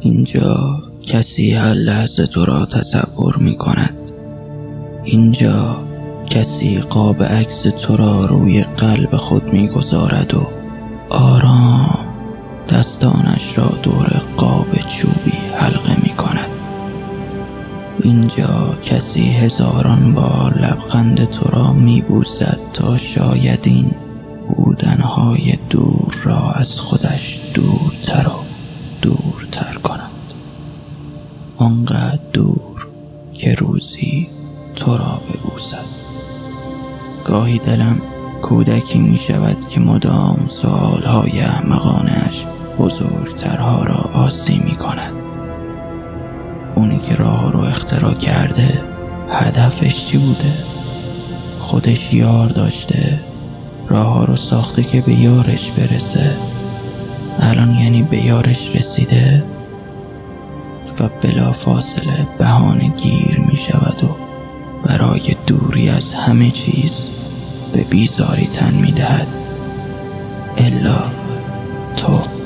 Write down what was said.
اینجا کسی هر لحظه تو را تصور می کند اینجا کسی قاب عکس تو را روی قلب خود می‌گذارد و آرام دستانش را دور قاب چوبی حلقه می کند اینجا کسی هزاران بار لبخند تو را می تا شاید این بودنهای دور را از خودش آنقدر دور که روزی تو را ببوسد. گاهی دلم کودکی می شود که مدام سوالهای احمقانش بزرگترها را آسی می کند اونی که راه رو اختراع کرده هدفش چی بوده؟ خودش یار داشته راه رو ساخته که به یارش برسه. الان یعنی به یارش رسیده؟ و بلا فاصله بهانه گیر می شود و برای دوری از همه چیز به بیزاری تن می دهد. الا تو.